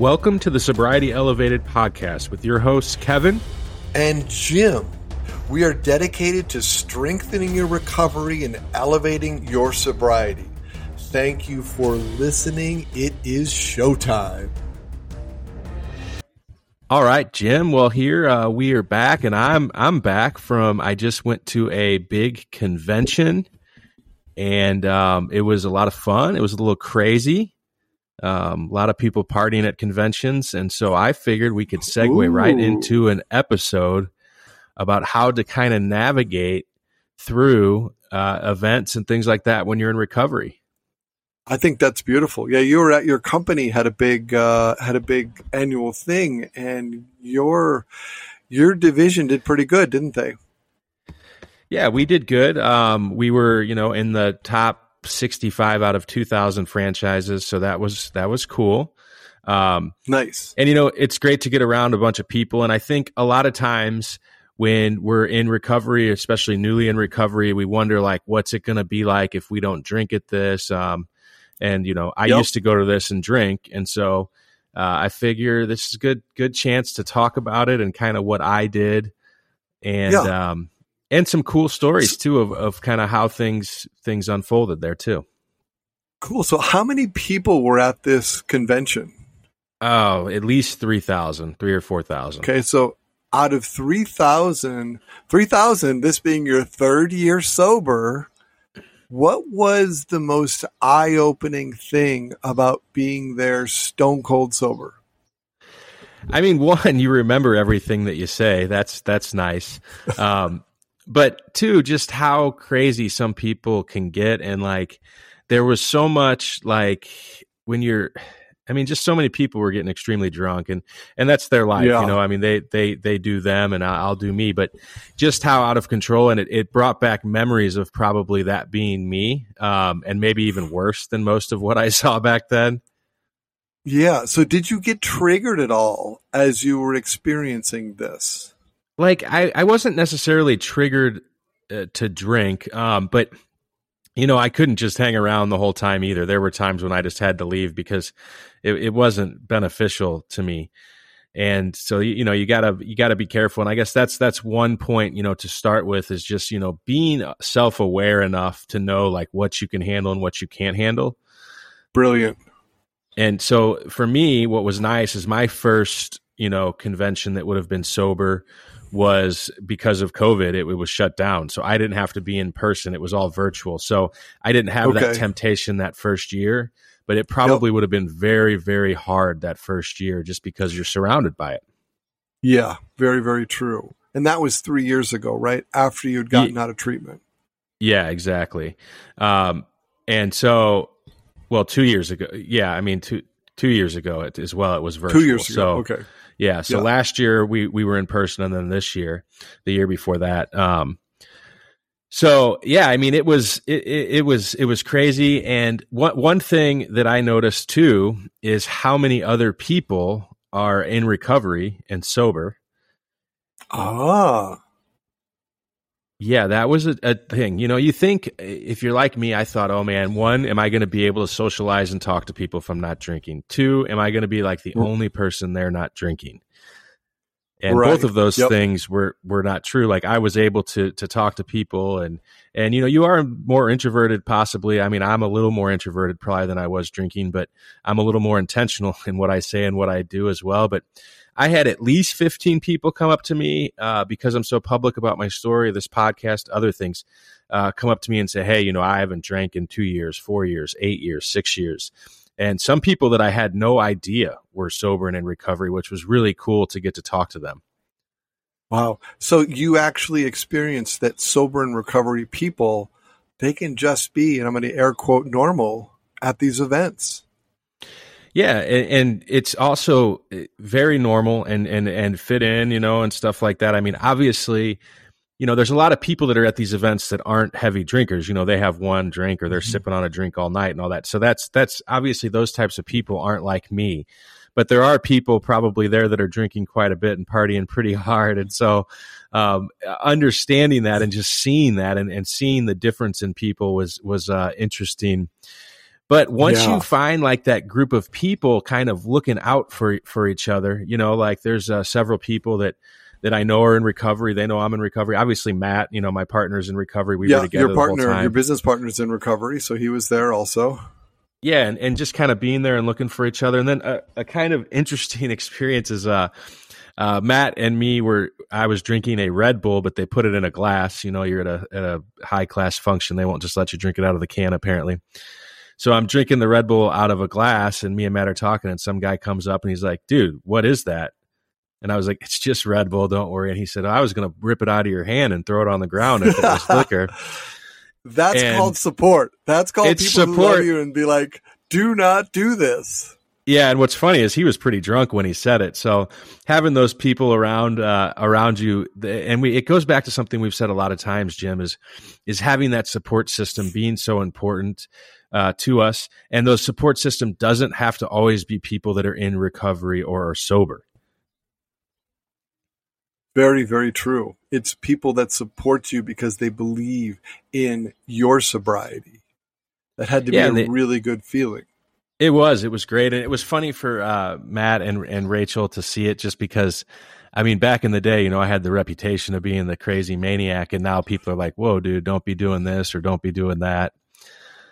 Welcome to the Sobriety Elevated podcast with your hosts, Kevin and Jim. We are dedicated to strengthening your recovery and elevating your sobriety. Thank you for listening. It is showtime. All right, Jim. Well, here uh, we are back, and I'm I'm back from. I just went to a big convention, and um, it was a lot of fun. It was a little crazy. Um, a lot of people partying at conventions, and so I figured we could segue Ooh. right into an episode about how to kind of navigate through uh, events and things like that when you're in recovery. I think that's beautiful. Yeah, you were at your company had a big uh, had a big annual thing, and your your division did pretty good, didn't they? Yeah, we did good. Um, we were, you know, in the top 65 out of 2,000 franchises, so that was that was cool. Um, nice. And you know, it's great to get around a bunch of people, and I think a lot of times when we're in recovery, especially newly in recovery, we wonder like, what's it going to be like if we don't drink at this? Um, and you know, I yep. used to go to this and drink, and so uh, I figure this is good good chance to talk about it and kind of what I did, and yeah. um, and some cool stories too of of kind of how things things unfolded there too. Cool. So, how many people were at this convention? Oh, at least 3,000, three or 4,000. Okay. So, out of 3,000, 3,000, this being your third year sober, what was the most eye opening thing about being there stone cold sober? I mean, one, you remember everything that you say. That's that's nice. Um, but two, just how crazy some people can get, and like there was so much like when you're I mean, just so many people were getting extremely drunk, and and that's their life, yeah. you know. I mean, they they they do them, and I'll do me. But just how out of control, and it, it brought back memories of probably that being me, um, and maybe even worse than most of what I saw back then. Yeah. So, did you get triggered at all as you were experiencing this? Like, I I wasn't necessarily triggered uh, to drink, um, but you know, I couldn't just hang around the whole time either. There were times when I just had to leave because it, it wasn't beneficial to me. And so, you know, you gotta, you gotta be careful. And I guess that's, that's one point, you know, to start with is just, you know, being self aware enough to know like what you can handle and what you can't handle. Brilliant. And so for me, what was nice is my first, you know, convention that would have been sober was because of COVID, it, it, was shut down. So I didn't have to be in person. It was all virtual. So I didn't have okay. that temptation that first year, but it probably yep. would have been very, very hard that first year just because you're surrounded by it. Yeah, very, very true. And that was three years ago, right? After you'd gotten yeah. out of treatment. Yeah, exactly. Um, and so, well, two years ago. Yeah, I mean, two two years ago as well. It was virtual. Two years ago. So, okay. Yeah. So yeah. last year we we were in person, and then this year, the year before that. Um, so yeah, I mean, it was it, it, it was it was crazy. And one one thing that I noticed too is how many other people are in recovery and sober. Ah. Yeah, that was a, a, thing. You know, you think if you're like me, I thought, oh man, one, am I going to be able to socialize and talk to people if I'm not drinking? Two, am I going to be like the mm. only person there not drinking? And right. both of those yep. things were were not true. Like I was able to to talk to people and and you know, you are more introverted possibly. I mean, I'm a little more introverted probably than I was drinking, but I'm a little more intentional in what I say and what I do as well. But I had at least 15 people come up to me uh, because I'm so public about my story, this podcast, other things, uh, come up to me and say, Hey, you know, I haven't drank in two years, four years, eight years, six years. And some people that I had no idea were sober and in recovery, which was really cool to get to talk to them. Wow. So you actually experienced that sober and recovery people, they can just be, and I'm going to air quote, normal at these events. Yeah, and, and, it's also eh, very normal and and and fit in, you know, and stuff like that. I mean, obviously, you know, there's a lot of people that are at these events that aren't heavy drinkers. You know, they have one drink or they're mm-hmm. sipping on a drink all night and all that. So that's that's obviously those types of people aren't like me. But there are people probably there that are drinking quite a bit and partying pretty hard. And so um, understanding that and just seeing that and, and seeing the difference in people was was uh, interesting But once Yeah. you find like that group of people kind of looking out for for each other, you know, like there's uh, several people that that I know are in recovery. They know I'm in recovery. Obviously, Matt, you know, my partner's in recovery. We were together your the whole partner, time. your business partner's in recovery, so he was there also. yeah and, and just kind of being there and looking for each other and then a, a kind of interesting experience is uh uh, Matt and me were I was drinking a Red Bull, but they put it in a glass. You know, you're at a at a high class function. They won't just let you drink it out of the can, apparently. So I'm drinking the Red Bull out of a glass, and me and Matt are talking, and some guy comes up and he's like, "Dude, what is that?" And I was like, "It's just Red Bull, don't worry." And he said, "I was going to rip it out of your hand and throw it on the ground if it was liquor." That's And called support. That's called people who support. love you and be like, "Do not do this." Yeah, and what's funny is he was pretty drunk when he said it. So having those people around uh, around you, and we it goes back to something we've said a lot of times, Jim, is is having that support system being so important uh, to us. And those support system doesn't have to always be people that are in recovery or are sober. Very, very true. It's people that support you because they believe in your sobriety. That had to Yeah, be a they- really good feeling. It was. It was great, and it was funny for uh, Matt and and Rachel to see it, just because. I mean, back in the day, you know, I had the reputation of being the crazy maniac, and now people are like, "Whoa, dude, don't be doing this or don't be doing that."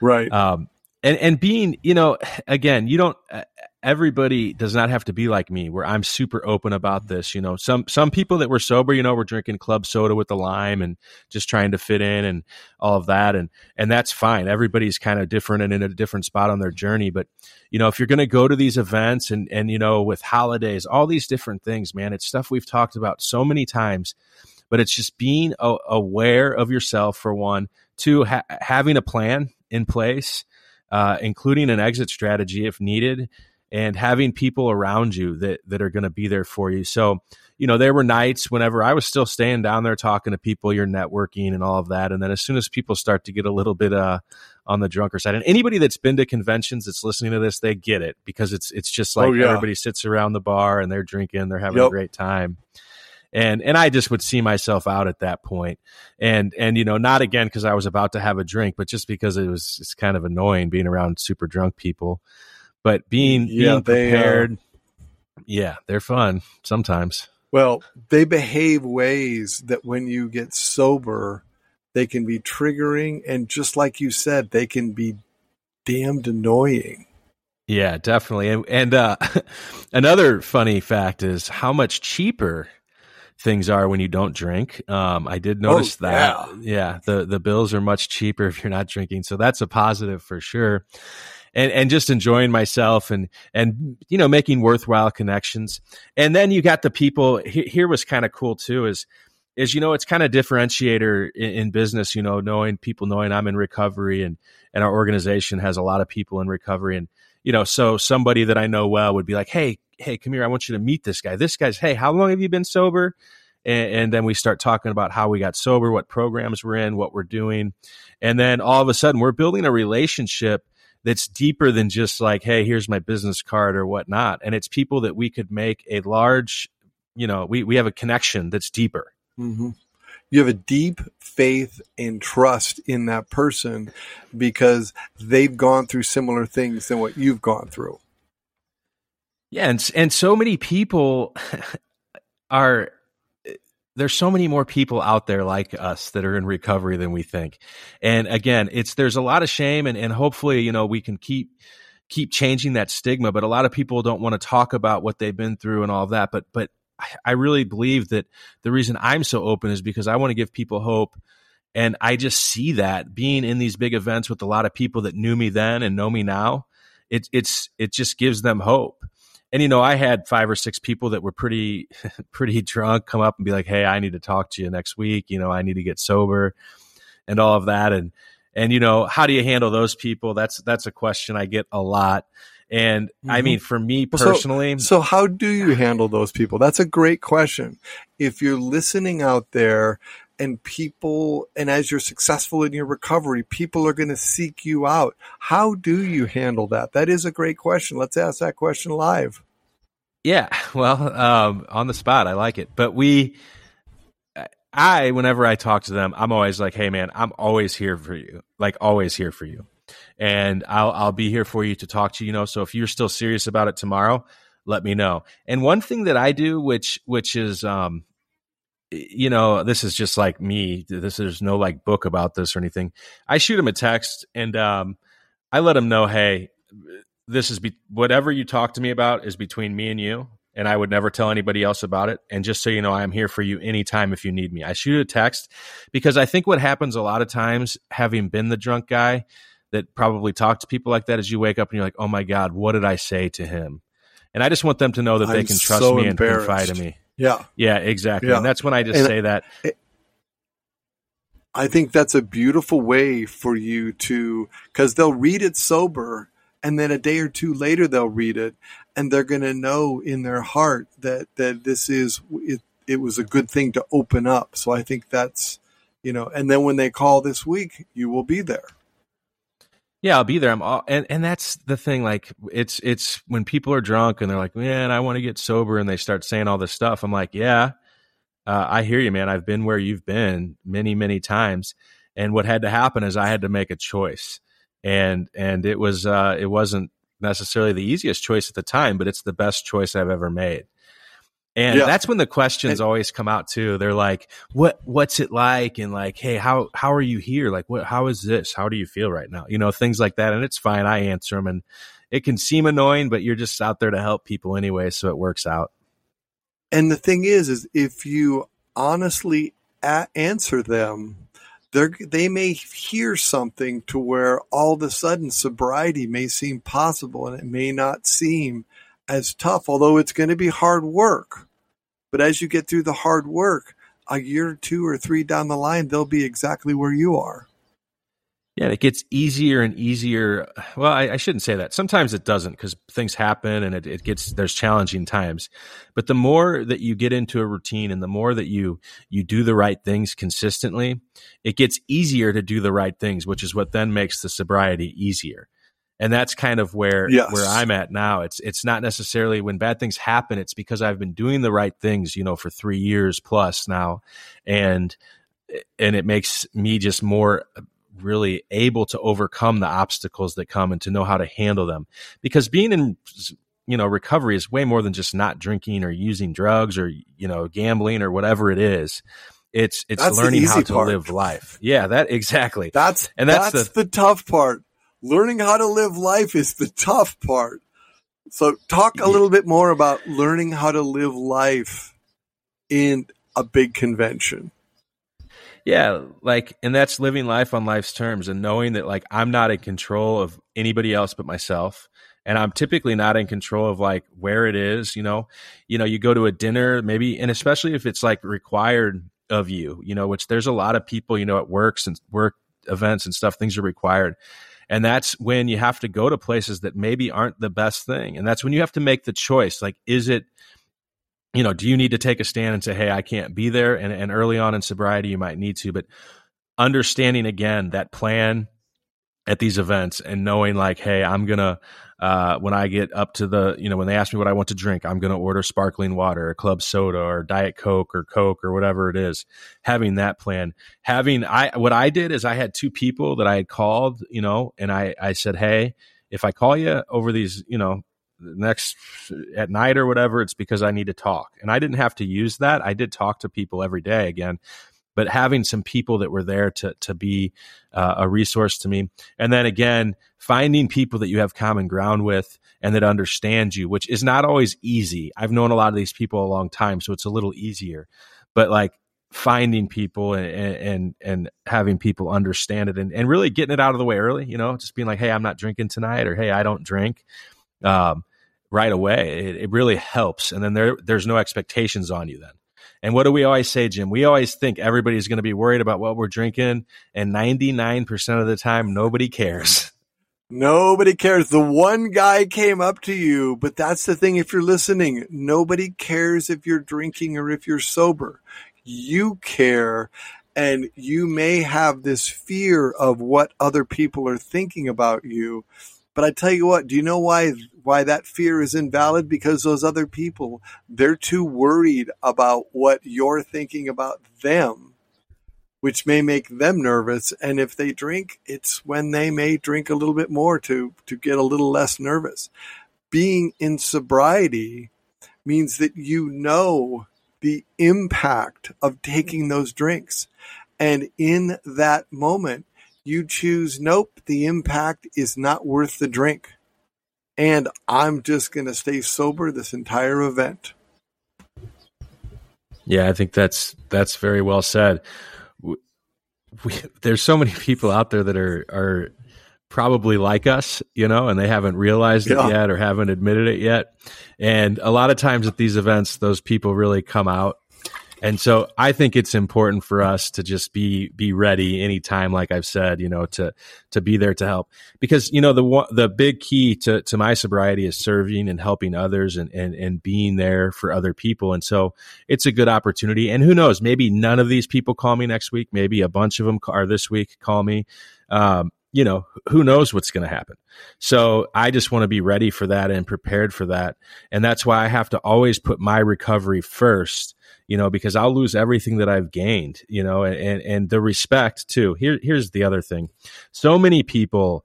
Right. um, and and being you know again you don't uh, everybody does not have to be like me where i'm super open about this you know? Some some people that were sober you know were drinking club soda with the lime and just trying to fit in and all of that and and that's fine. Everybody's kind of different and in a different spot on their journey but you know if you're going to go to these events and and you know with holidays all these different things man it's stuff we've talked about so many times but it's just being a- aware of yourself for one two ha- having a plan in place uh, including an exit strategy if needed, and having people around you that that are going to be there for you. So, you know, there were nights whenever I was still staying down there talking to people, you're networking and all of that, and then as soon as people start to get a little bit uh, on the drunker side, and anybody that's been to conventions that's listening to this, they get it because it's it's just like Oh, yeah. everybody sits around the bar and they're drinking, they're having a great time. And and I just would see myself out at that point and and you know not again because i was about to have a drink but just because it was it's kind of annoying being around super drunk people but being Yeah, being they, uh, prepared yeah they're fun sometimes. Well, they behave ways that when you get sober, they can be triggering. And just like you said, they can be damned annoying. yeah definitely. And, and uh another funny fact is how much cheaper things are when you don't drink. Um i did notice Oh, that yeah the the bills are much cheaper if you're not drinking. So that's a positive for sure and and just enjoying myself and and you know making worthwhile connections. And then you got the people here was kind of cool too is is you know it's kind of differentiator in, in business you know knowing people knowing i'm in recovery and and our organization has a lot of people in recovery. And you know so somebody that i know well would be like hey hey come here i want you to meet this guy. This guy's hey how long have you been sober? And, and then we start talking about how we got sober what programs we're in what we're doing. And then all of a sudden we're building a relationship that's deeper than just like, hey, here's my business card or whatnot. And it's people that we could make a large, you know, we, we have a connection that's deeper. hmm You have a deep faith and trust in that person because they've gone through similar things than what you've gone through. Yeah. And, and so many people are, there's so many more people out there like us that are in recovery than we think. And again, it's, there's a lot of shame and, and hopefully, you know, we can keep, keep changing that stigma, but a lot of people don't want to talk about what they've been through and all that. But, but I- really believe that the reason I'm so open is because I want to give people hope. And I just see that being in these big events with a lot of people that knew me then and know me now, it's, it's, it just gives them hope. And, you know, I had five or six people that were pretty, pretty drunk come up and be like, Hey, I need to talk to you next week. You know, I need to get sober and all of that. And, and, you know, how do you handle those people? That's, that's a question I get a lot. And I Mhm. mean, for me Well, so- personally, So, how do you handle those people? That's a great question. If you're listening out there and people, and as you're successful in your recovery, people are going to seek you out. How do you handle that? That is a great question. Let's ask that question live. Yeah, well, um, on the spot, I like it. But we, I, whenever I talk to them, I'm always like, "Hey, man, I'm always here for you. Like, always here for you." and I'll I'll be here for you to talk to you. Know, so if you're still serious about it tomorrow, let me know. And one thing that I do, which which is um, you know, this is just like me. This is no like book about this or anything. I shoot him a text and um, I let him know, hey, this is be- whatever you talk to me about is between me and you and I would never tell anybody else about it. And just so you know, I'm here for you anytime if you need me. I shoot a text because I think what happens a lot of times, having been the drunk guy that probably talk to people like that, is you wake up and you're like, oh my God, what did I say to him? And I just want them to know that I'm they can trust so me and confide in me. Yeah. Yeah, exactly. Yeah. And that's when I just and say that. I think that's a beautiful way for you to, because they'll read it sober and then a day or two later they'll read it and they're going to know in their heart that that this is it, it was a good thing to open up so i think that's you know and then when they call this week you will be there yeah i'll be there i'm all and and that's the thing like it's it's when people are drunk and they're like man i want to get sober and they start saying all this stuff i'm like yeah uh, i hear you man i've been where you've been many many times and what had to happen is i had to make a choice and and it was uh, it wasn't necessarily the easiest choice at the time, but it's the best choice I've ever made. And yeah. that's when the questions and, always come out too. They're like, "What what's it like?" And like, "Hey, how how are you here? Like, what how is this? How do you feel right now?" You know, things like that. And it's fine. I answer them, and it can seem annoying, but you're just out there to help people anyway, so it works out. And the thing is, is if you honestly a- answer them, they they may hear something to where all of a sudden sobriety may seem possible and it may not seem as tough, although it's going to be hard work. But as you get through the hard work, a year two or three down the line, they'll be exactly where you are. Yeah, it gets easier and easier. Well, I, I shouldn't say that. Sometimes it doesn't because things happen and it, it gets there's challenging times. But the more that you get into a routine and the more that you you do the right things consistently, it gets easier to do the right things, which is what then makes the sobriety easier. And that's kind of where yes. where I'm at now. It's it's not necessarily when bad things happen. It's because I've been doing the right things, you know, for three years plus now, and and it makes me just more uh, really able to overcome the obstacles that come and to know how to handle them. Because being in you know recovery is way more than just not drinking or using drugs or you know gambling or whatever it is. It's it's that's learning how to part. live life. Yeah, that exactly. That's and that's, that's the, the tough part. Learning how to live life is the tough part. So talk a little bit more about learning how to live life in a big convention. Yeah, like, and that's living life on life's terms and knowing that, like, I'm not in control of anybody else but myself. And I'm typically not in control of like where it is, you know. You know, you go to a dinner, maybe, and especially if it's like required of you, you know, which there's a lot of people, you know, at works and work events and stuff, things are required. And that's when you have to go to places that maybe aren't the best thing. And that's when you have to make the choice. Like, is it you know, do you need to take a stand and say, hey, I can't be there? And, and early on in sobriety, you might need to, but understanding again that plan at these events and knowing like, hey, I'm going to, uh, when I get up to the, you know, when they ask me what I want to drink, I'm going to order sparkling water or club soda or diet Coke or Coke or whatever it is. Having that plan, having, I, what I did is I had two people that I had called, you know, and I, I said, hey, if I call you over these, you know, next at night or whatever, it's because I need to talk. And I didn't have to use that. I did talk to people every day again, but having some people that were there to to be uh, a resource to me, and then again finding people that you have common ground with and that understand you, which is not always easy. I've known a lot of these people a long time, so it's a little easier. But like finding people and, and and having people understand it and, and really getting it out of the way early, you know, just being like, hey, I'm not drinking tonight, or hey, I don't drink. Um, right away. It, it really helps. And then there, there's no expectations on you then. And what do we always say, Jim? We always think everybody's going to be worried about what we're drinking, and 99% of the time, nobody cares. Nobody cares. The one guy came up to you, but that's the thing. If you're listening, nobody cares if you're drinking or if you're sober. You care, and you may have this fear of what other people are thinking about you. But I tell you what, do you know why why that fear is invalid because those other people they're too worried about what you're thinking about them which may make them nervous. And if they drink, it's when they may drink a little bit more to, to get a little less nervous. Being in sobriety means that you know the impact of taking those drinks. And in that moment, you choose, nope, the impact is not worth the drink. And I'm just going to stay sober this entire event. Yeah, I think that's that's very well said. We, we, there's so many people out there that are are probably like us, you know, and they haven't realized yeah. it yet or haven't admitted it yet. And a lot of times at these events, those people really come out and so I think it's important for us to just be be ready anytime, like I've said, you know, to to be there to help. Because you know the the big key to to my sobriety is serving and helping others and and and being there for other people. And so it's a good opportunity. And who knows, maybe none of these people call me next week. Maybe a bunch of them are this week call me. Um, you know, who knows what's going to happen. So I just want to be ready for that and prepared for that. And that's why I have to always put my recovery first you know, because I'll lose everything that I've gained, you know, and, and the respect too. Here, here's the other thing. So many people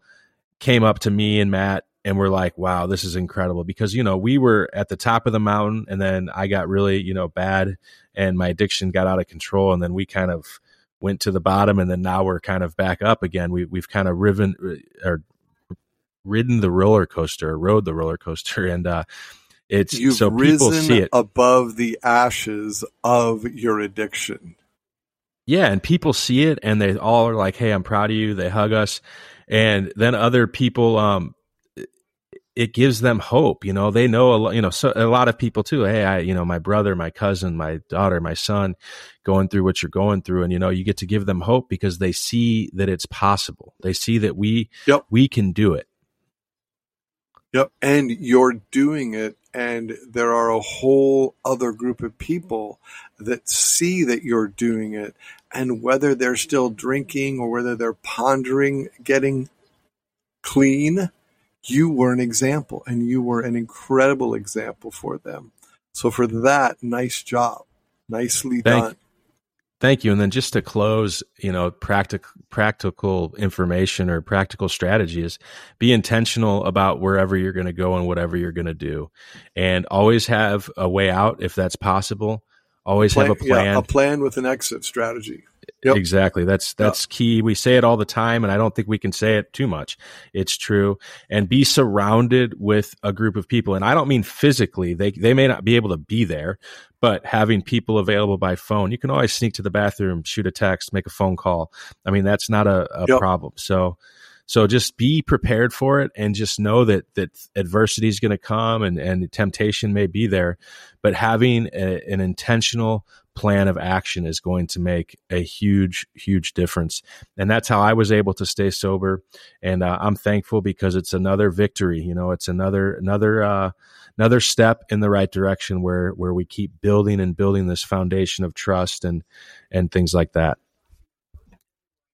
came up to me and Matt and were like, wow, this is incredible because, you know, we were at the top of the mountain and then I got really, you know, bad and my addiction got out of control. And then we kind of went to the bottom and then now we're kind of back up again. We, we've kind of riven or ridden the roller coaster, rode the roller coaster. And, uh, it's You've so people see it above the ashes of your addiction. Yeah, and people see it and they all are like, "Hey, I'm proud of you." They hug us. And then other people um it gives them hope, you know. They know a lot, you know, so a lot of people too. Hey, I, you know, my brother, my cousin, my daughter, my son going through what you're going through and you know, you get to give them hope because they see that it's possible. They see that we yep. we can do it. Yep, and you're doing it and there are a whole other group of people that see that you're doing it and whether they're still drinking or whether they're pondering getting clean you were an example and you were an incredible example for them so for that nice job nicely Thank, done Thank you. And then just to close, you know, practical practical information or practical strategies, be intentional about wherever you're going to go and whatever you're going to do, and always have a way out if that's possible. Always plan, have a plan. Yeah, a plan with an exit strategy. Yep. Exactly. That's that's yep. key. We say it all the time, and I don't think we can say it too much. It's true. And be surrounded with a group of people. And I don't mean physically; they they may not be able to be there, but having people available by phone, you can always sneak to the bathroom, shoot a text, make a phone call. I mean, that's not a, a yep. problem. So. So just be prepared for it and just know that that adversity is going to come and and temptation may be there, but having a, an intentional plan of action is going to make a huge, huge difference. And that's how I was able to stay sober. And uh, I'm thankful because it's another victory. You know, it's another, another, uh, another step in the right direction where, where we keep building and building this foundation of trust and, and things like that.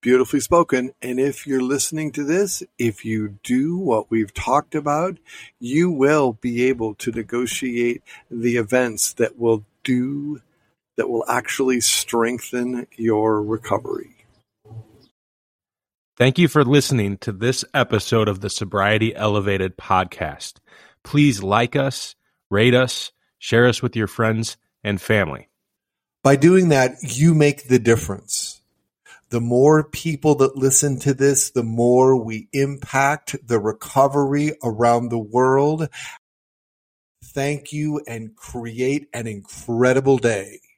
Beautifully spoken. And if you're listening to this, if you do what we've talked about, you will be able to negotiate the events that will do that will actually strengthen your recovery. Thank you for listening to this episode of the Sobriety Elevated podcast. Please like us, rate us, share us with your friends and family. By doing that, you make the difference. The more people that listen to this, the more we impact the recovery around the world. Thank you and create an incredible day.